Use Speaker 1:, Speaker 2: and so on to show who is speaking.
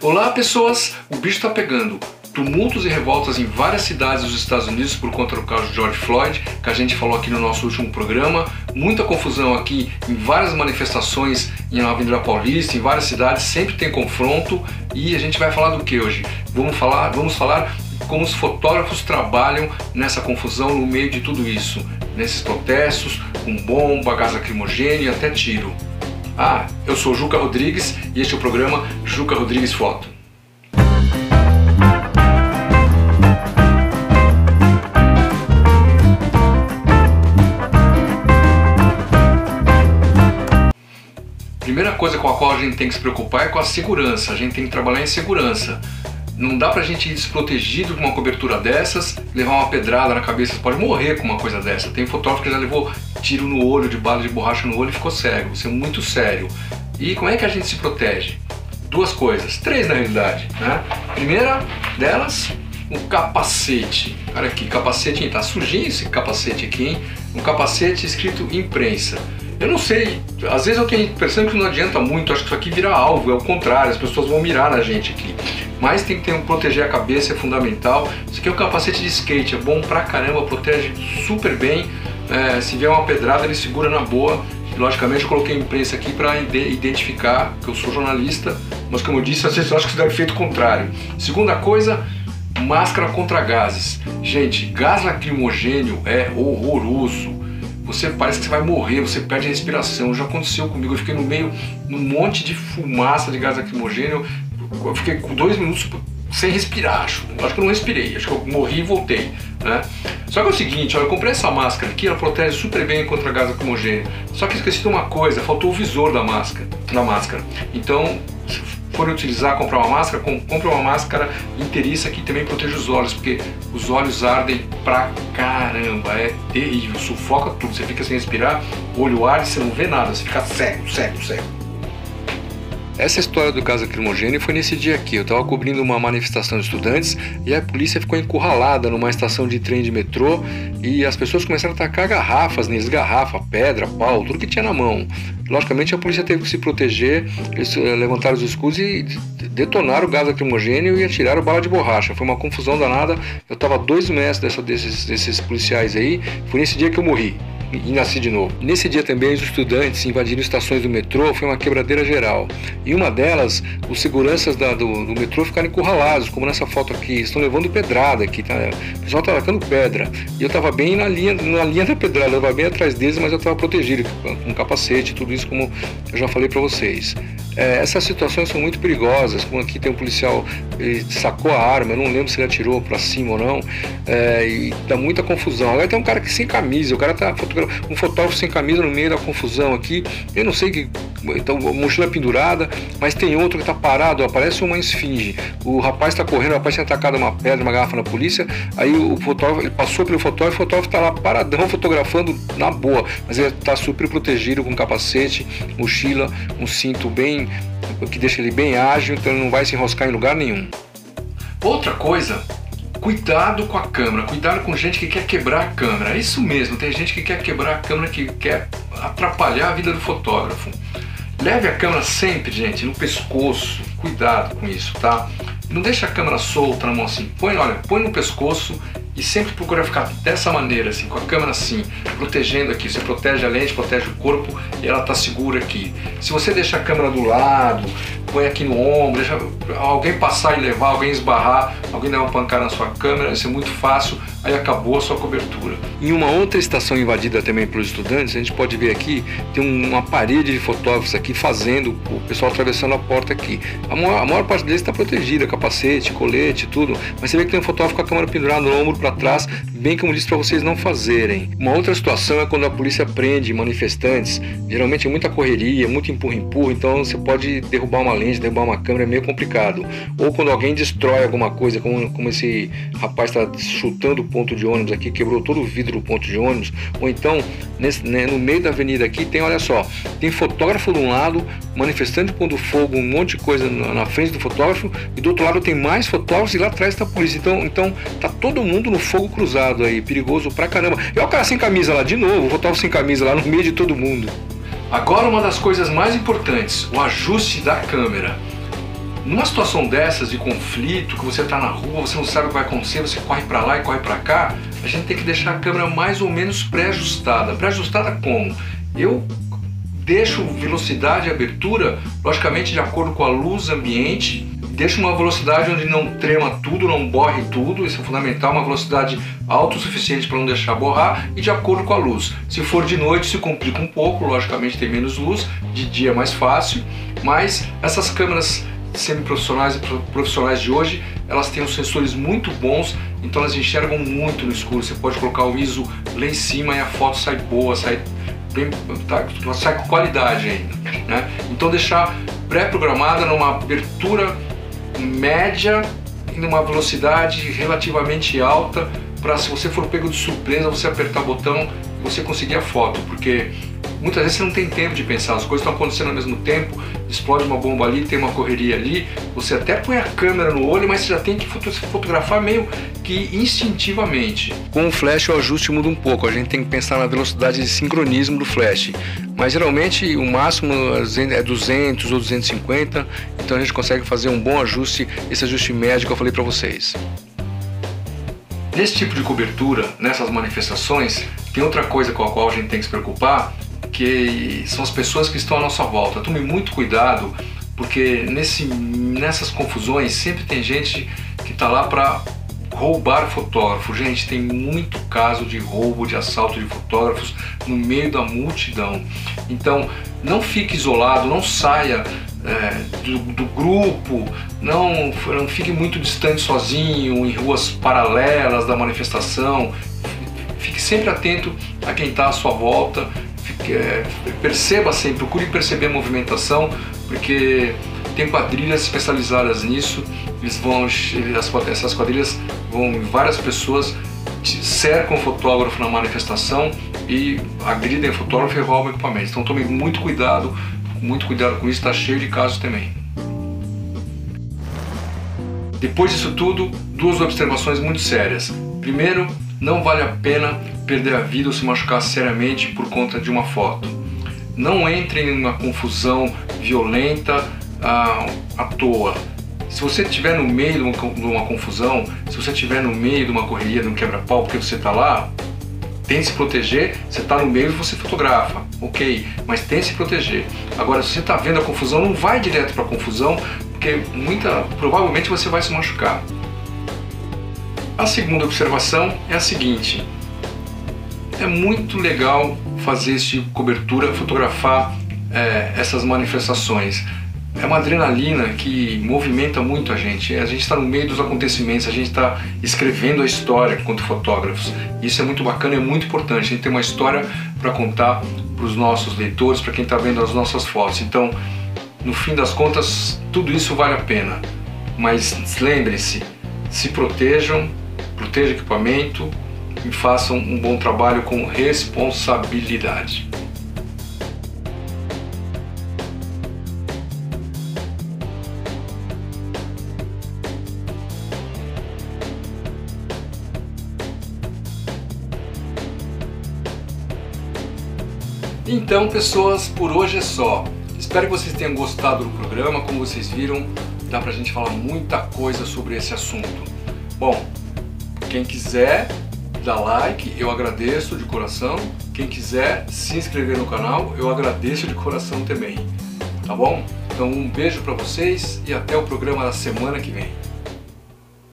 Speaker 1: Olá, pessoas! O bicho está pegando. Tumultos e revoltas em várias cidades dos Estados Unidos por conta do caso de George Floyd, que a gente falou aqui no nosso último programa. Muita confusão aqui em várias manifestações na Avenida Paulista, em várias cidades, sempre tem confronto. E a gente vai falar do que hoje? Vamos falar, vamos falar como os fotógrafos trabalham nessa confusão no meio de tudo isso, nesses protestos, com bomba, gás lacrimogêneo e até tiro. Ah, eu sou Juca Rodrigues e este é o programa Juca Rodrigues Foto. Primeira coisa com a qual a gente tem que se preocupar é com a segurança. A gente tem que trabalhar em segurança. Não dá pra gente ir desprotegido com uma cobertura dessas, levar uma pedrada na cabeça, você pode morrer com uma coisa dessa. Tem fotógrafo que já levou tiro no olho, de bala de borracha no olho e ficou cego. Isso é muito sério. E como é que a gente se protege? Duas coisas, três na realidade. Né? Primeira delas, o capacete. Olha aqui, capacete, tá sujinho esse capacete aqui, hein? Um capacete escrito imprensa. Eu não sei, às vezes eu tenho a impressão que não adianta muito, acho que isso aqui vira alvo, é o contrário, as pessoas vão mirar na gente aqui. Mas tem que ter um proteger a cabeça, é fundamental. Isso aqui é um capacete de skate, é bom pra caramba, protege super bem. É, se vier uma pedrada, ele segura na boa. Logicamente, eu coloquei a imprensa aqui para identificar que eu sou jornalista, mas como eu disse, às vezes eu acho que isso deve feito o contrário. Segunda coisa, máscara contra gases. Gente, gás lacrimogênio é horroroso você parece que você vai morrer, você perde a respiração. Já aconteceu comigo, eu fiquei no meio, num monte de fumaça de gás lacrimogênio, eu fiquei com dois minutos sem respirar, acho. Acho que eu não respirei, acho que eu morri e voltei, né? Só que é o seguinte, olha, eu comprei essa máscara aqui, ela protege super bem contra gás lacrimogêneo. Só que esqueci de uma coisa, faltou o visor da máscara, da máscara. Então, se for utilizar, comprar uma máscara, compre uma máscara inteiriça que também protege os olhos, porque os olhos ardem pra caramba, é terrível, sufoca tudo, você fica sem respirar, olho arde, você não vê nada, você fica cego, cego, cego. Essa história do caso lacrimogêneo foi nesse dia aqui. Eu estava cobrindo uma manifestação de estudantes e a polícia ficou encurralada numa estação de trem de metrô e as pessoas começaram a atacar garrafas neles, garrafa, pedra, pau, tudo que tinha na mão. Logicamente a polícia teve que se proteger, eles eh, levantaram os escudos e detonaram o gás lacrimogêneo e atiraram bala de borracha. Foi uma confusão danada. Eu estava dois metros dessa, desses, desses policiais aí. Foi nesse dia que eu morri e nasci de novo. Nesse dia também os estudantes invadiram estações do metrô, foi uma quebradeira geral. Em uma delas, os seguranças da, do, do, metrô ficaram encurralados, como nessa foto aqui, estão levando pedrada aqui, tá? o pessoal está atacando pedra. E eu estava bem na linha, na linha da pedrada, eu estava bem atrás deles, mas eu estava protegido, com capacete, tudo isso como eu já falei para vocês. É, essas situações são muito perigosas, como aqui tem um policial, ele sacou a arma, eu não lembro se ele atirou para cima ou não, é, e dá muita confusão. Agora tem um cara que sem camisa, o cara tá um fotógrafo sem camisa no meio da confusão aqui, eu não sei que, então, mochila pendurada, mas tem outro que tá parado, ó, parece uma esfinge. O rapaz está correndo, o rapaz tinha atacado uma pedra, uma garrafa na polícia, aí o fotógrafo, ele passou pelo fotógrafo, o fotógrafo tá lá paradão fotografando na boa, mas ele tá super protegido com capacete, mochila, um cinto bem que deixa ele bem ágil, então ele não vai se enroscar em lugar nenhum. Outra coisa, cuidado com a câmera, cuidado com gente que quer quebrar a câmera. É isso mesmo, tem gente que quer quebrar a câmera, que quer atrapalhar a vida do fotógrafo. Leve a câmera sempre, gente, no pescoço. Cuidado com isso, tá? Não deixa a câmera solta na mão assim. Põe, olha, põe no pescoço e sempre procura ficar dessa maneira, assim, com a câmera assim, protegendo aqui. Você protege a lente, protege o corpo e ela está segura aqui. Se você deixa a câmera do lado, põe aqui no ombro, deixa alguém passar e levar, alguém esbarrar, alguém dar uma pancada na sua câmera, isso é muito fácil, aí acabou a sua cobertura. Em uma outra estação invadida também pelos estudantes, a gente pode ver aqui, tem uma parede de fotógrafos aqui fazendo, o pessoal atravessando a porta aqui. A maior, a maior parte deles está protegida, capacete, colete, tudo, mas você vê que tem um fotógrafo com a câmera pendurada no ombro para trás, bem como disse para vocês não fazerem. Uma outra situação é quando a polícia prende manifestantes, geralmente é muita correria, muito empurra-empurra, então você pode derrubar uma lente, derrubar uma câmera é meio complicado. Ou quando alguém destrói alguma coisa, como, como esse rapaz está chutando ponto de ônibus aqui, quebrou todo o vidro do ponto de ônibus. Ou então, nesse, né, no meio da avenida aqui, tem, olha só, tem fotógrafo de um lado, manifestante pondo fogo, um monte de coisa na, na frente do fotógrafo, e do outro lado tem mais fotógrafos e lá atrás está a polícia. Então, então tá todo mundo no fogo cruzado aí, perigoso pra caramba. E olha o cara sem camisa lá de novo, o fotógrafo sem camisa lá no meio de todo mundo. Agora uma das coisas mais importantes, o ajuste da câmera. Numa situação dessas de conflito, que você está na rua, você não sabe o que vai acontecer, você corre para lá e corre para cá, a gente tem que deixar a câmera mais ou menos pré-ajustada. Pré-ajustada como? Eu deixo velocidade e abertura, logicamente de acordo com a luz ambiente, deixo uma velocidade onde não trema tudo, não borre tudo, isso é fundamental, uma velocidade alta o suficiente para não deixar borrar e de acordo com a luz. Se for de noite se complica um pouco, logicamente tem menos luz, de dia é mais fácil, mas essas câmeras semi-profissionais e profissionais de hoje, elas têm os sensores muito bons, então elas enxergam muito no escuro. Você pode colocar o ISO lá em cima e a foto sai boa, sai bem, tá, sai com qualidade ainda. Né? Então deixar pré-programada numa abertura média e numa velocidade relativamente alta para se você for pego de surpresa você apertar o botão você conseguir a foto, porque muitas vezes você não tem tempo de pensar, as coisas estão acontecendo ao mesmo tempo, explode uma bomba ali, tem uma correria ali, você até põe a câmera no olho, mas você já tem que fotografar meio que instintivamente. Com o flash o ajuste muda um pouco, a gente tem que pensar na velocidade de sincronismo do flash, mas geralmente o máximo é 200 ou 250, então a gente consegue fazer um bom ajuste, esse ajuste médio que eu falei para vocês. Nesse tipo de cobertura, nessas manifestações, tem outra coisa com a qual a gente tem que se preocupar, que são as pessoas que estão à nossa volta. Tome muito cuidado, porque nesse, nessas confusões sempre tem gente que está lá para roubar fotógrafo. Gente, tem muito caso de roubo, de assalto de fotógrafos no meio da multidão. Então, não fique isolado, não saia é, do, do, grupo, não, não fique muito distante sozinho, em ruas paralelas da manifestação. Fique sempre atento a quem está à sua volta é, perceba sempre, procure perceber a movimentação, porque tem quadrilhas especializadas nisso, eles vão, essas quadrilhas vão, várias pessoas cercam o fotógrafo na manifestação e agridem o fotógrafo e roubam equipamentos. Então tome muito cuidado, muito cuidado com isso, está cheio de casos também. Depois disso tudo, duas observações muito sérias. Primeiro, não vale a pena perder a vida ou se machucar seriamente por conta de uma foto. Não entre em uma confusão violenta ah, à toa. Se você estiver no meio de uma confusão, se você estiver no meio de uma correria, de um quebra-pau, porque você está lá, tente se proteger. Você está no meio, você fotografa, ok, mas tente se proteger. Agora, se você está vendo a confusão, não vai direto para a confusão, porque muita, provavelmente você vai se machucar. A segunda observação é a seguinte: é muito legal fazer esse tipo de cobertura, fotografar é, essas manifestações. É uma adrenalina que movimenta muito a gente. A gente está no meio dos acontecimentos, a gente está escrevendo a história enquanto fotógrafos. Isso é muito bacana, é muito importante. A gente tem uma história para contar para os nossos leitores, para quem está vendo as nossas fotos. Então, no fim das contas, tudo isso vale a pena. Mas lembrem-se, se protejam, protejam o equipamento e façam um bom trabalho com responsabilidade. Então, pessoas, por hoje é só. Espero que vocês tenham gostado do programa. Como vocês viram, dá pra gente falar muita coisa sobre esse assunto. Bom, quem quiser dar like, eu agradeço de coração. Quem quiser se inscrever no canal, eu agradeço de coração também. Tá bom? Então um beijo para vocês e até o programa da semana que vem.